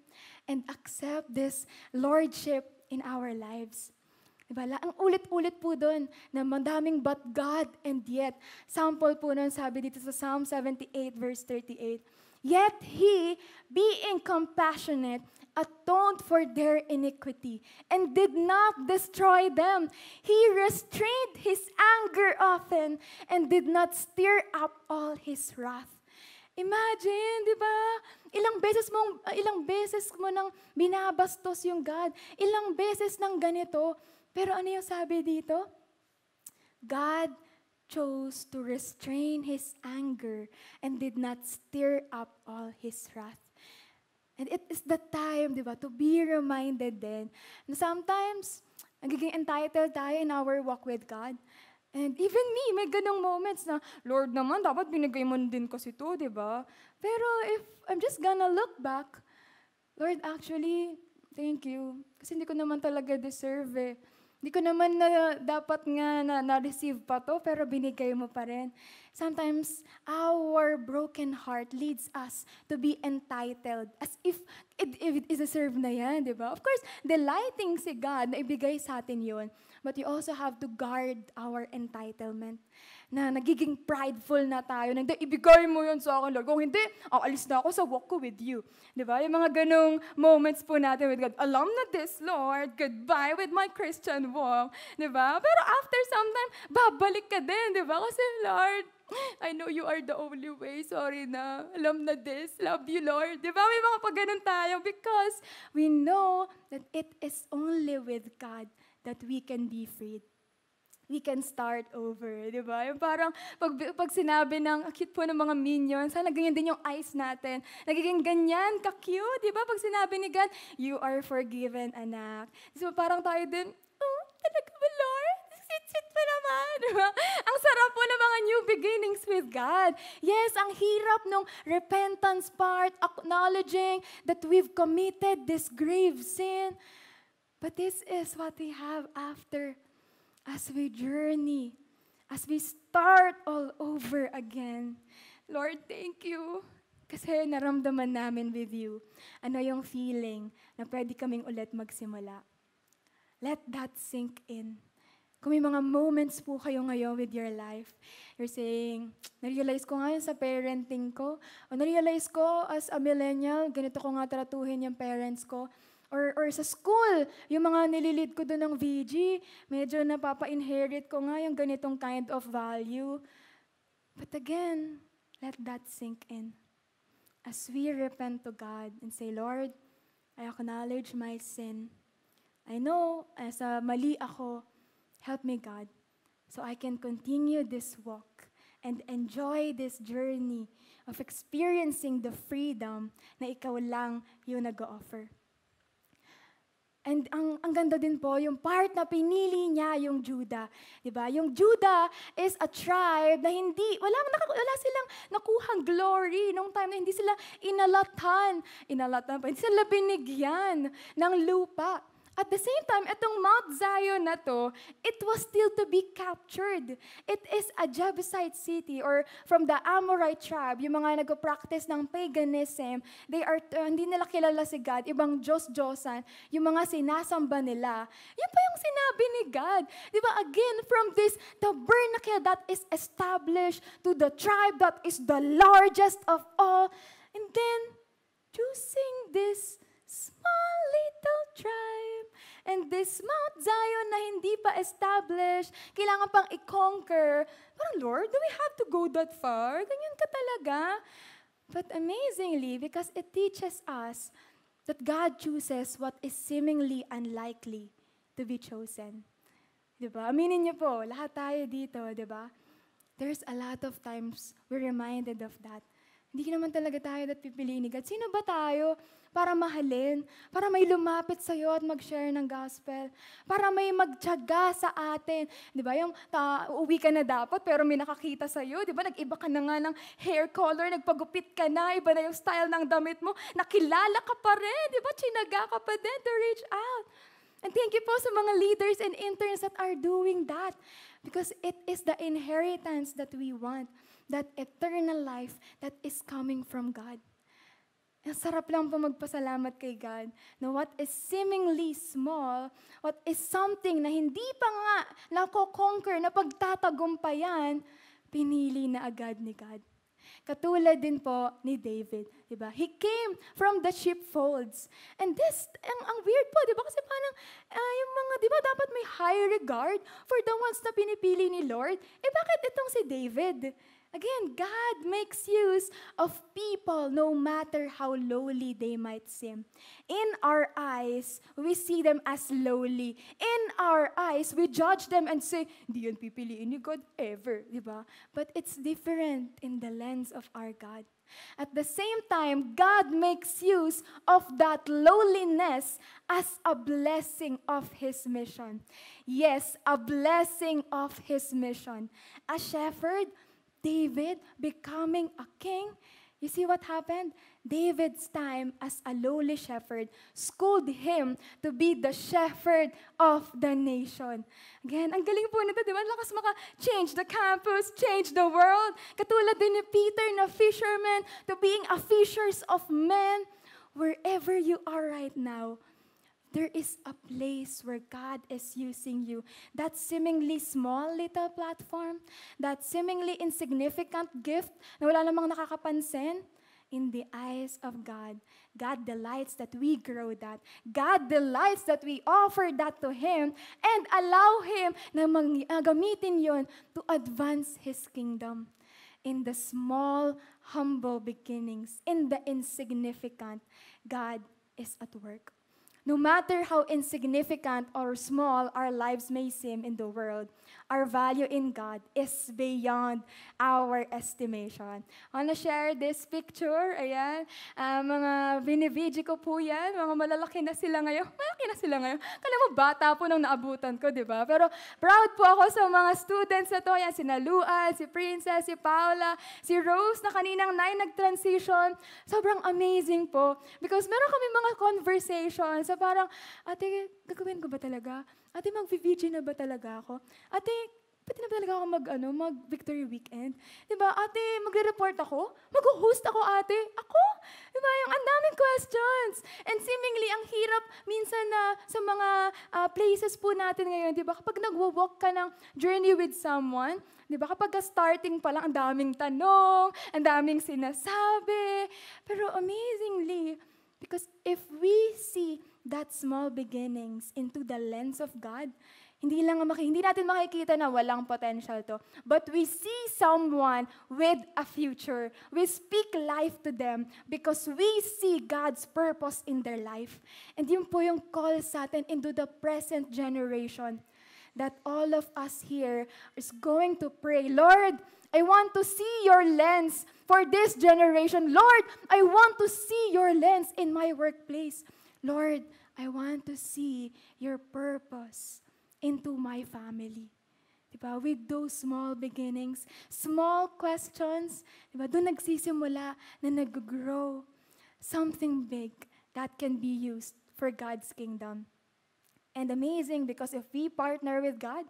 and accept this Lordship in our lives. Diba? Ang ulit-ulit po doon na madaming but God and yet. Sample po nun sabi dito sa Psalm 78 verse 38. Yet he, being compassionate, atoned for their iniquity and did not destroy them. He restrained his anger often and did not stir up all his wrath. Imagine, di ba? Ilang beses mo, ilang beses mo nang binabastos yung God. Ilang beses nang ganito. Pero ano yung sabi dito? God chose to restrain his anger and did not stir up all his wrath. And it is the time, di ba, to be reminded then na sometimes, nagiging entitled tayo in our walk with God. And even me, may ganong moments na, Lord naman, dapat binigay mo din kasi to, di ba? Pero if I'm just gonna look back, Lord, actually, thank you. Kasi hindi ko naman talaga deserve eh. Hindi ko naman na dapat nga na, na-receive pa to, pero binigay mo pa rin. Sometimes, our broken heart leads us to be entitled as if it, it is a serve na yan, di ba? Of course, delighting si God na ibigay sa atin yun. But you also have to guard our entitlement na nagiging prideful na tayo, na ibigay mo yun sa akin, Lord. Kung hindi, aalis na ako sa walk ko with you. Di ba? Yung mga ganong moments po natin with God. Alam na this, Lord. Goodbye with my Christian walk. Di ba? Pero after some time, babalik ka din, di ba? Kasi, Lord, I know you are the only way. Sorry na. Alam na this. Love you, Lord. Di ba? May mga pag tayo because we know that it is only with God that we can be freed we can start over, di ba? Yung parang pag, pag sinabi ng, cute po ng mga minions, sana ganyan din yung eyes natin. Nagiging ganyan, ka-cute, di ba? Pag sinabi ni God, you are forgiven, anak. So parang tayo din, oh, talaga ba, Lord? Sit-sit pa naman? Ang sarap po ng mga new beginnings with God. Yes, ang hirap nung repentance part, acknowledging that we've committed this grave sin. But this is what we have after as we journey, as we start all over again. Lord, thank you. Kasi naramdaman namin with you, ano yung feeling na pwede kaming ulit magsimula. Let that sink in. Kung may mga moments po kayo ngayon with your life, you're saying, narealize ko nga yun sa parenting ko, o narealize ko as a millennial, ganito ko nga tratuhin yung parents ko, Or, or sa school, yung mga nililid ko doon ng VG, medyo napapa-inherit ko nga yung ganitong kind of value. But again, let that sink in. As we repent to God and say, Lord, I acknowledge my sin. I know, as a mali ako, help me God, so I can continue this walk and enjoy this journey of experiencing the freedom na ikaw lang yung nag-offer. And ang, ang ganda din po, yung part na pinili niya yung Judah. Ba? Yung Judah is a tribe na hindi, wala, wala silang nakuhang glory nung time na hindi sila inalatan. Inalatan pa, hindi sila binigyan ng lupa. At the same time, itong Mount Zion na to, it was still to be captured. It is a Jebusite city or from the Amorite tribe, yung mga nag-practice ng paganism, they are, uh, hindi nila kilala si God, ibang Diyos-Diyosan, yung mga sinasamba nila. Yun pa yung sinabi ni God. Di ba, again, from this tabernacle that is established to the tribe that is the largest of all, and then choosing this small little tribe. And this Mount Zion na hindi pa established, kailangan pang i-conquer. Parang, Lord, do we have to go that far? Ganyan ka talaga. But amazingly, because it teaches us that God chooses what is seemingly unlikely to be chosen. Di ba? Aminin niyo po, lahat tayo dito, di ba? There's a lot of times we're reminded of that. Hindi naman talaga tayo that pipiliin ni God. Sino ba tayo para mahalin, para may lumapit sa iyo at mag-share ng gospel, para may magtiyaga sa atin. Di ba? Yung ta, uwi ka na dapat, pero may nakakita sa iyo. Di ba? Nag-iba ka na nga ng hair color, nagpagupit ka na, iba na yung style ng damit mo. Nakilala ka pa rin. Di ba? Chinaga ka pa din to reach out. And thank you po sa mga leaders and interns that are doing that. Because it is the inheritance that we want. That eternal life that is coming from God. Ang sarap lang po magpasalamat kay God na what is seemingly small, what is something na hindi pa nga nako-conquer, na pagtatagumpayan, pinili na agad ni God. Katulad din po ni David, di ba? He came from the sheepfolds. And this, ang, ang weird po, di ba? Kasi parang, uh, yung mga, di ba, dapat may high regard for the ones na pinipili ni Lord. Eh, bakit itong si David? Again, God makes use of people no matter how lowly they might seem. In our eyes, we see them as lowly. In our eyes, we judge them and say, di yan pipiliin ni God ever, di ba? But it's different in the lens of our God. At the same time, God makes use of that lowliness as a blessing of His mission. Yes, a blessing of His mission. A shepherd, David becoming a king. You see what happened? David's time as a lowly shepherd schooled him to be the shepherd of the nation. Again, ang galing po nito, di ba? Lakas maka-change the campus, change the world. Katulad din ni Peter na fisherman to being a fishers of men. Wherever you are right now, there is a place where God is using you. That seemingly small little platform, that seemingly insignificant gift na wala namang nakakapansin, in the eyes of God, God delights that we grow that. God delights that we offer that to Him and allow Him na mag- uh, gamitin yon to advance His kingdom. In the small, humble beginnings, in the insignificant, God is at work. No matter how insignificant or small our lives may seem in the world, our value in God is beyond our estimation. I want to share this picture. Ayan. Uh, mga binibidyo ko po yan. Mga malalaki na sila ngayon. Malaki na sila ngayon. Kala mo, bata po nung naabutan ko, di ba? Pero proud po ako sa mga students na to. Yan, si Naluan, si Princess, si Paula, si Rose na kaninang nine nag-transition. Sobrang amazing po. Because meron kami mga conversations So parang, ate, gagawin ko ba talaga? Ate, mag-VJ na ba talaga ako? Ate, pwede na ba talaga ako mag, ano, mag victory weekend? Diba, ate, magre-report ako? Mag-host ako, ate? Ako? Diba, yung ang daming questions. And seemingly, ang hirap minsan na sa mga uh, places po natin ngayon, diba, kapag nagwo-walk ka ng journey with someone, Di ba? Kapag starting pa lang, ang daming tanong, ang daming sinasabi. Pero amazingly, because if we see that small beginnings into the lens of God, hindi lang maki, hindi natin makikita na walang potential to. But we see someone with a future. We speak life to them because we see God's purpose in their life. And yun po yung call sa atin into the present generation that all of us here is going to pray, Lord, I want to see your lens for this generation. Lord, I want to see your lens in my workplace. Lord, I want to see your purpose into my family. Diba? With those small beginnings, small questions, diba? doon nagsisimula na nag-grow something big that can be used for God's kingdom. And amazing because if we partner with God,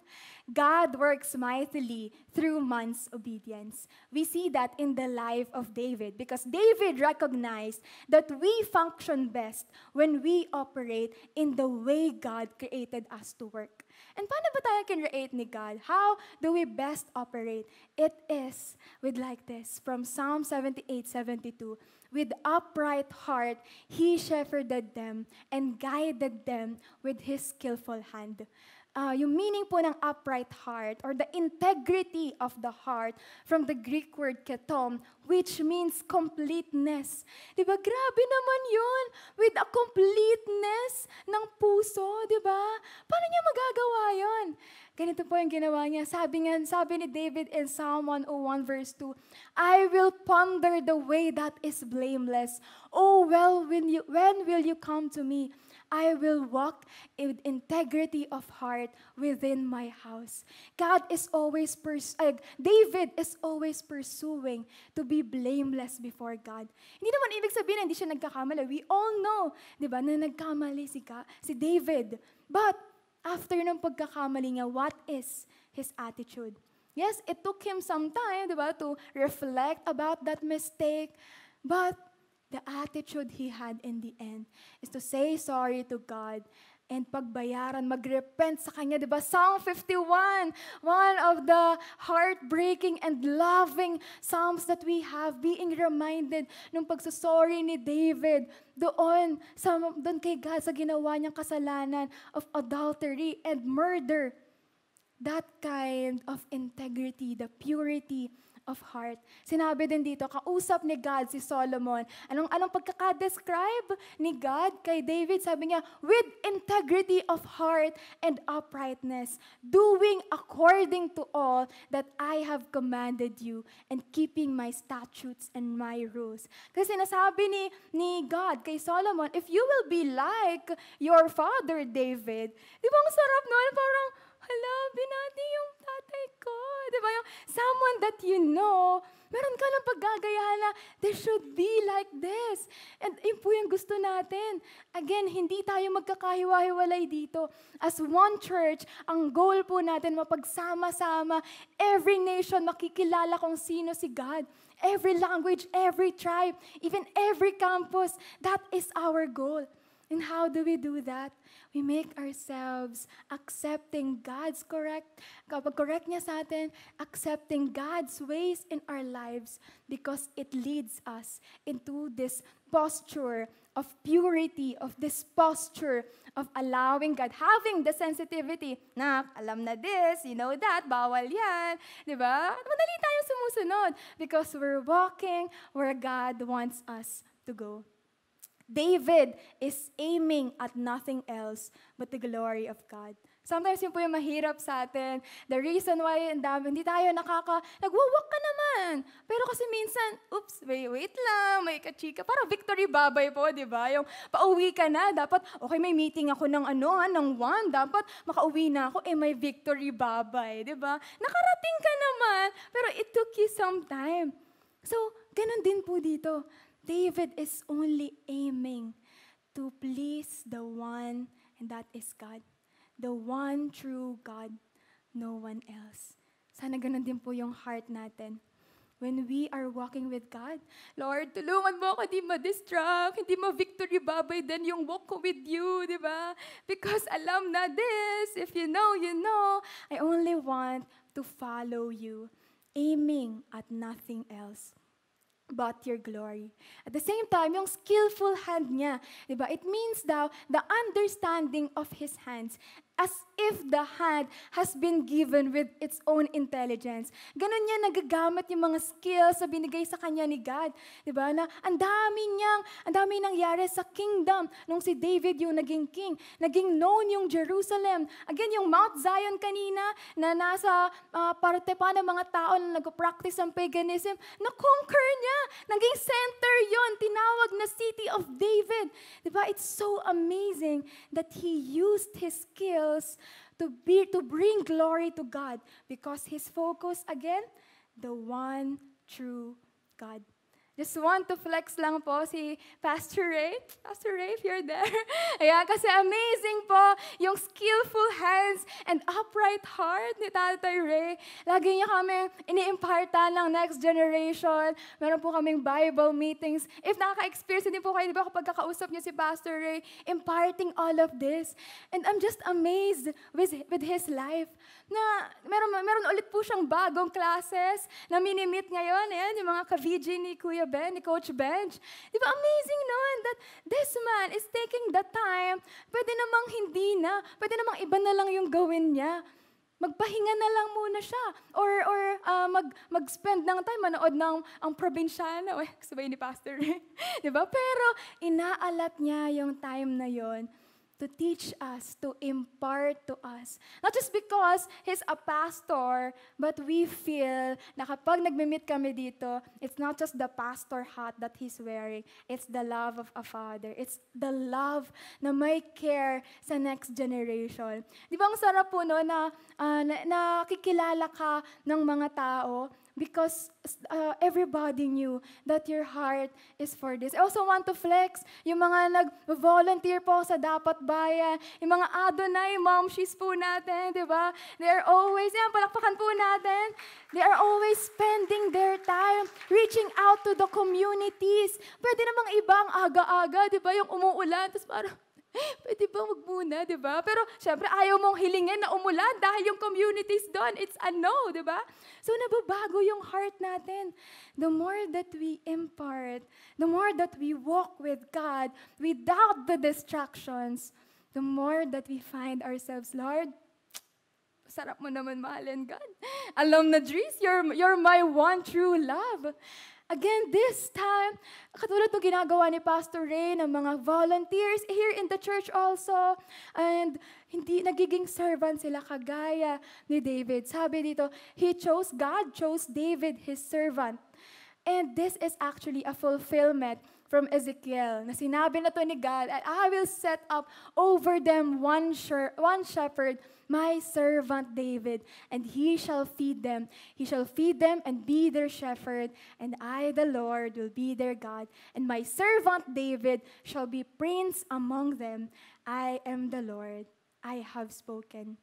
God works mightily through man's obedience. We see that in the life of David because David recognized that we function best when we operate in the way God created us to work. And paano ba tayo kinreate ni God? How do we best operate? It is with like this, from Psalm 78, 72. With upright heart, He shepherded them and guided them with His skillful hand. Uh, yung meaning po ng upright heart or the integrity of the heart from the Greek word ketom, which means completeness. Di ba? Grabe naman yun. With a completeness ng puso, di ba? Paano niya magagawa yun? Ganito po yung ginawa niya. Sabi, nga, sabi ni David in Psalm 101 verse 2, I will ponder the way that is blameless. Oh, well, when, you, when will you come to me? I will walk with integrity of heart within my house. God is always, pers- uh, David is always pursuing to be blameless before God. Hindi naman ibig sabihin na hindi siya nagkakamali. We all know, di ba, na nagkamali si, Ka- si David. But, after ng pagkakamali niya, what is his attitude? Yes, it took him some time, di ba, to reflect about that mistake. But, the attitude he had in the end is to say sorry to God and pagbayaran, magrepent sa Kanya. Di ba? Psalm 51, one of the heartbreaking and loving Psalms that we have, being reminded nung pagsasorry ni David doon, sa, doon kay God sa ginawa niyang kasalanan of adultery and murder. That kind of integrity, the purity of heart. Sinabi din dito, kausap ni God si Solomon. Anong, anong pagkakadescribe ni God kay David? Sabi niya, with integrity of heart and uprightness, doing according to all that I have commanded you, and keeping my statutes and my rules. Kasi nasabi ni, ni God kay Solomon, if you will be like your father David, di ba ang sarap noon? Parang, hala, binati yung ko. Di ba yung someone that you know, meron ka lang paggagayahan na there should be like this. And yun po yung gusto natin. Again, hindi tayo magkakahiwa-hiwalay dito. As one church, ang goal po natin mapagsama-sama, every nation makikilala kung sino si God. Every language, every tribe, even every campus, that is our goal. And how do we do that? We make ourselves accepting God's correct, kapag correct niya sa atin, accepting God's ways in our lives because it leads us into this posture of purity, of this posture of allowing God, having the sensitivity na alam na this, you know that, bawal yan, di ba? Madali tayong sumusunod because we're walking where God wants us to go. David is aiming at nothing else but the glory of God. Sometimes yun po yung mahirap sa atin. The reason why ang dami, hindi tayo nakaka, nagwawak ka naman. Pero kasi minsan, oops, wait, wait lang, may kachika. Parang victory babay po, di ba? Yung pauwi ka na, dapat, okay, may meeting ako ng ano, ha, ng one, dapat makauwi na ako, eh may victory babay, di ba? Nakarating ka naman, pero it took you some time. So, ganun din po dito. David is only aiming to please the one, and that is God. The one true God, no one else. Sana ganun din po yung heart natin. When we are walking with God, Lord, tulungan mo ako di ma-distract, hindi ma-victory babay din yung walk ko with you, di ba? Because alam na this, if you know, you know, I only want to follow you, aiming at nothing else but your glory. At the same time, yung skillful hand niya, di ba? It means daw the understanding of his hands as if the hand has been given with its own intelligence. Ganon niya nagagamit yung mga skills na binigay sa kanya ni God. Di ba? Na ang dami niyang, ang dami nangyari sa kingdom nung si David yung naging king. Naging known yung Jerusalem. Again, yung Mount Zion kanina na nasa uh, parte pa ng mga tao na nag-practice ng paganism, na-conquer niya. Naging center yon tinawag na City of David. Di ba? It's so amazing that he used his skills to be to bring glory to God because his focus again the one true God. Just want to flex lang po si Pastor Ray. Pastor Ray, if you're there. Ayan, kasi amazing po yung skillful hands and upright heart ni Tatay Ray. Lagi niya kami ini-imparta ng next generation. Meron po kaming Bible meetings. If nakaka-experience din po kayo, di ba, kapag kakausap niyo si Pastor Ray, imparting all of this. And I'm just amazed with, with his life na meron, meron ulit po siyang bagong classes na mini-meet ngayon. Ayan, yung mga ka-VG ni Kuya Kuya Ben, ni Coach Bench. Di ba amazing noon that this man is taking the time, pwede namang hindi na, pwede namang iba na lang yung gawin niya. Magpahinga na lang muna siya. Or, or uh, mag, mag-spend ng time, manood ng ang probinsyana. Uy, sabay ni Pastor. di ba? Pero inaalat niya yung time na yon to teach us, to impart to us. Not just because He's a pastor, but we feel na kapag nagme-meet kami dito, it's not just the pastor hat that He's wearing, it's the love of a father. It's the love na may care sa next generation. Di ba ang sarap po no, na, uh, na nakikilala ka ng mga tao because uh, everybody knew that your heart is for this. I also want to flex yung mga nag-volunteer po sa Dapat Bayan, yung mga Adonai momshies po natin, di ba? They are always, yan, palakpakan po natin. They are always spending their time reaching out to the communities. Pwede namang ibang aga-aga, di ba? Yung umuulan, tapos parang, Pwede ba wag muna, di ba? Pero syempre ayaw mong hilingin na umulan dahil yung communities doon, it's a no, di ba? So nababago yung heart natin. The more that we impart, the more that we walk with God without the distractions, the more that we find ourselves, Lord, sarap mo naman mahalin, God. Alam na, Dries, you're, you're my one true love. Again, this time, katulad ng ginagawa ni Pastor Ray ng mga volunteers here in the church also, and hindi nagiging servant sila kagaya ni David. Sabi dito, he chose, God chose David, his servant. And this is actually a fulfillment from Ezekiel na sinabi na to ni God, I will set up over them one, one shepherd my servant David, and he shall feed them. He shall feed them and be their shepherd, and I, the Lord, will be their God. And my servant David shall be prince among them. I am the Lord. I have spoken.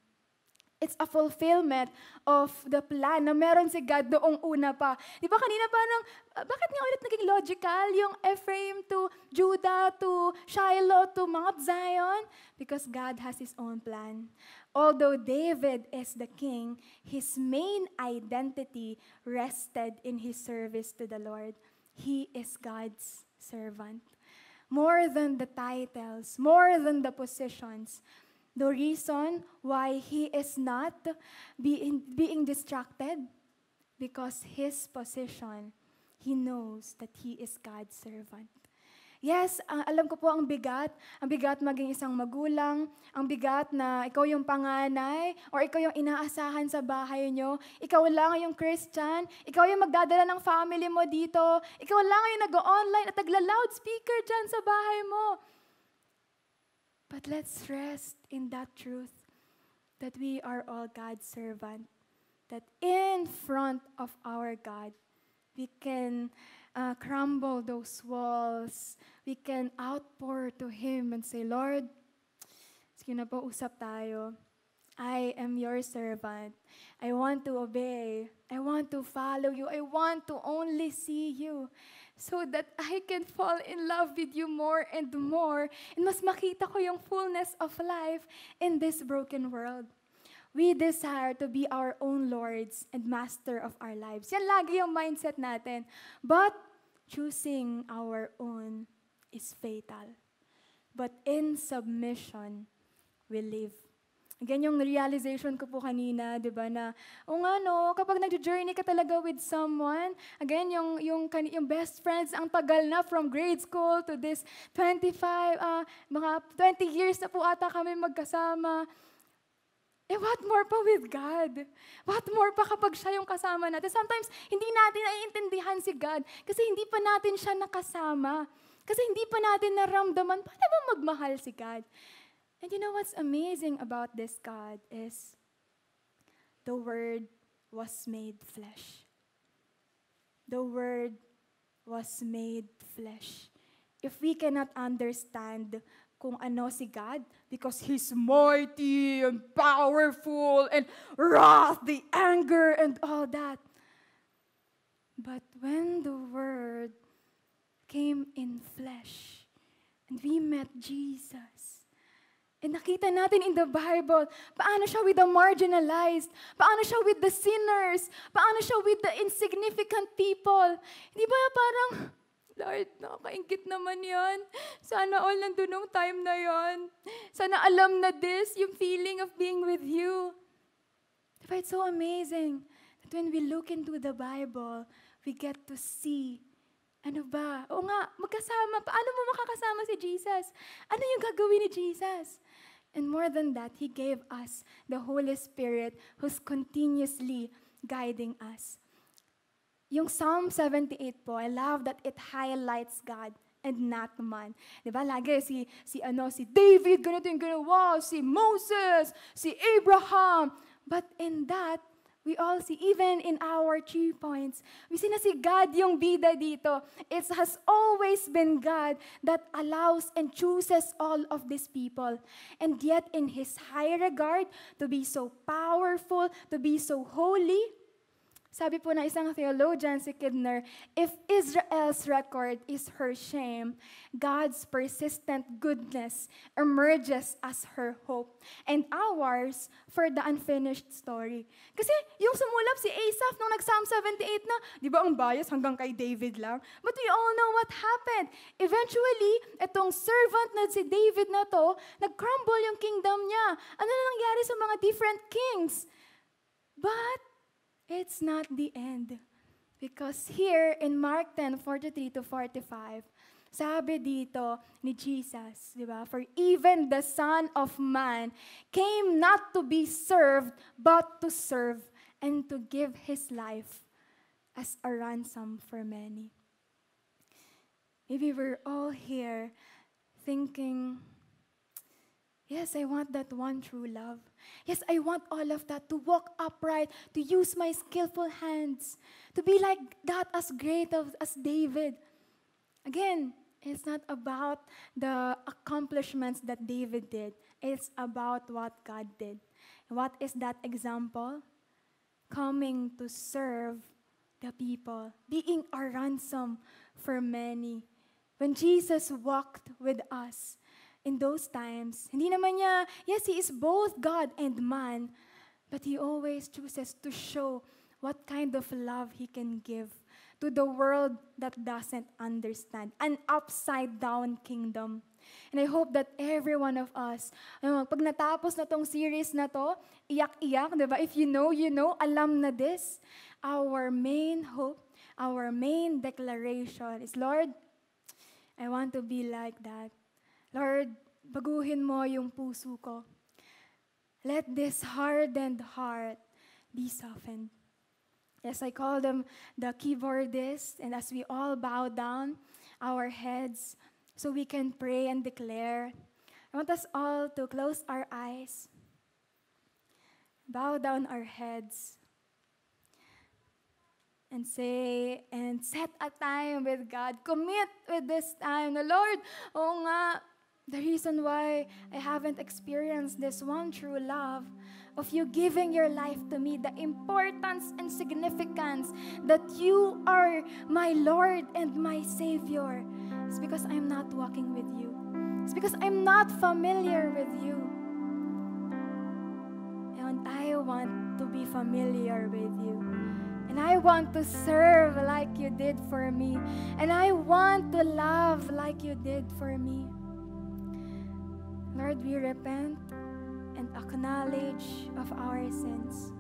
It's a fulfillment of the plan na meron si God doong una pa. Di ba kanina parang, uh, bakit nga ulit naging logical yung Ephraim to Judah to Shiloh to Mount Zion? Because God has His own plan. Although David is the king, his main identity rested in his service to the Lord. He is God's servant. More than the titles, more than the positions, the reason why he is not being, being distracted, because his position, he knows that he is God's servant. Yes, uh, alam ko po ang bigat. Ang bigat maging isang magulang. Ang bigat na ikaw yung panganay or ikaw yung inaasahan sa bahay nyo. Ikaw lang yung Christian. Ikaw yung magdadala ng family mo dito. Ikaw lang yung nag-online at nagla-loudspeaker dyan sa bahay mo. But let's rest in that truth that we are all God's servant. That in front of our God, we can uh, crumble those walls, we can outpour to Him and say, Lord, sige na po, usap tayo. I am your servant. I want to obey. I want to follow you. I want to only see you so that I can fall in love with you more and more and mas makita ko yung fullness of life in this broken world. We desire to be our own lords and master of our lives. Yan lagi yung mindset natin. But choosing our own is fatal. But in submission, we live. Again, yung realization ko po kanina, di ba, na, o nga no, kapag nag-journey ka talaga with someone, again, yung, yung, yung best friends, ang tagal na from grade school to this 25, uh, ah, mga 20 years na po ata kami magkasama. Eh, what more pa with God? What more pa kapag siya yung kasama natin? Sometimes, hindi natin naiintindihan si God kasi hindi pa natin siya nakasama. Kasi hindi pa natin naramdaman, paano ba magmahal si God? And you know what's amazing about this God is the Word was made flesh. The Word was made flesh. If we cannot understand kung ano si God, because He's mighty and powerful and wrath, the anger and all that. But when the Word came in flesh and we met Jesus, And nakita natin in the Bible, paano siya with the marginalized, paano siya with the sinners, paano siya with the insignificant people. Hindi ba parang, Lord, nakakaingit naman yan. Sana all nandun nung time na yon. Sana alam na this, yung feeling of being with you. Diba, it's so amazing that when we look into the Bible, we get to see ano ba? O nga, magkasama. Paano mo makakasama si Jesus? Ano yung gagawin ni Jesus? And more than that, He gave us the Holy Spirit who's continuously guiding us. Yung Psalm 78 po, I love that it highlights God and not man. Di ba? Lagi si, si, ano, si David, ganito yung ginawa, si Moses, si Abraham. But in that, we all see, even in our three points, we see na si God yung bida dito. It has always been God that allows and chooses all of these people. And yet, in His high regard, to be so powerful, to be so holy, sabi po na isang theologian, si Kidner, if Israel's record is her shame, God's persistent goodness emerges as her hope. And ours for the unfinished story. Kasi yung sumulap si Asaph nung nag-Psalm 78 na, di ba ang bias hanggang kay David lang? But we all know what happened. Eventually, itong servant na si David na to, nag-crumble yung kingdom niya. Ano na nangyari sa mga different kings? But it's not the end. Because here in Mark 10, 43 to 45, sabi dito ni Jesus, di ba? For even the Son of Man came not to be served, but to serve and to give His life as a ransom for many. Maybe we're all here thinking, Yes, I want that one true love. Yes, I want all of that to walk upright, to use my skillful hands, to be like that as great as David. Again, it's not about the accomplishments that David did, it's about what God did. What is that example? Coming to serve the people, being a ransom for many. When Jesus walked with us, in those times, hindi naman niya, yes, He is both God and man, but He always chooses to show what kind of love He can give to the world that doesn't understand. An upside down kingdom. And I hope that every one of us, ano, pag natapos na tong series na to, iyak-iyak, di ba? If you know, you know, alam na this. Our main hope, our main declaration is, Lord, I want to be like that. Lord, baguhin mo yung puso ko. Let this hardened heart be softened. Yes, I call them the keyboardists, and as we all bow down our heads so we can pray and declare, I want us all to close our eyes, bow down our heads, and say, and set a time with God. Commit with this time. The Lord, oh nga, the reason why I haven't experienced this one true love of you giving your life to me, the importance and significance that you are my Lord and my Savior, is because I'm not walking with you. It's because I'm not familiar with you. And I want to be familiar with you. And I want to serve like you did for me. And I want to love like you did for me. Lord, we repent and acknowledge of our sins.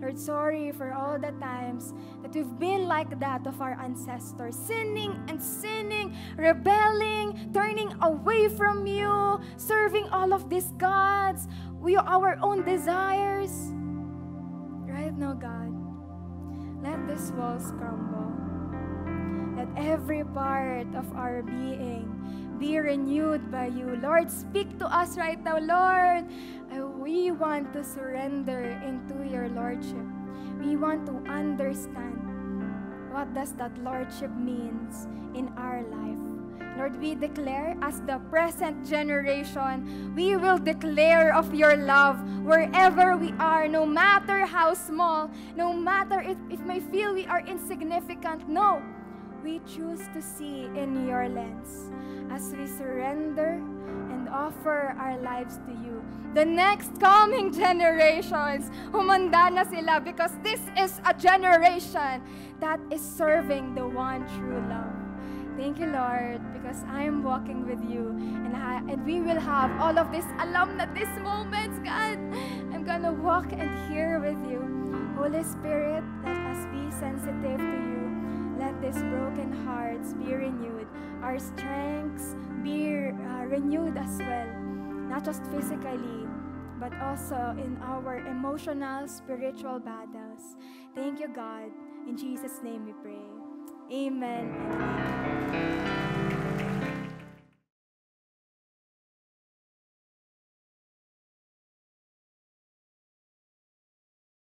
Lord, sorry for all the times that we've been like that of our ancestors, sinning and sinning, rebelling, turning away from you, serving all of these gods, we our own desires. Right now, God, let these walls crumble. Let every part of our being be renewed by you. Lord, speak to us right now, Lord. Uh, we want to surrender into your Lordship. We want to understand what does that lordship means in our life. Lord, we declare as the present generation, we will declare of your love wherever we are, no matter how small, no matter if it may feel we are insignificant. No, we choose to see in your lens as we surrender and offer our lives to you. The next coming generations, humanda na sila because this is a generation that is serving the one true love. Thank you, Lord, because I am walking with you and, I, and we will have all of this alam na these moments, God. I'm gonna walk and hear with you. Holy Spirit, let us be sensitive to you. Let these broken hearts be renewed. Our strengths be uh, renewed as well. Not just physically, but also in our emotional, spiritual battles. Thank you, God. In Jesus' name we pray. Amen amen.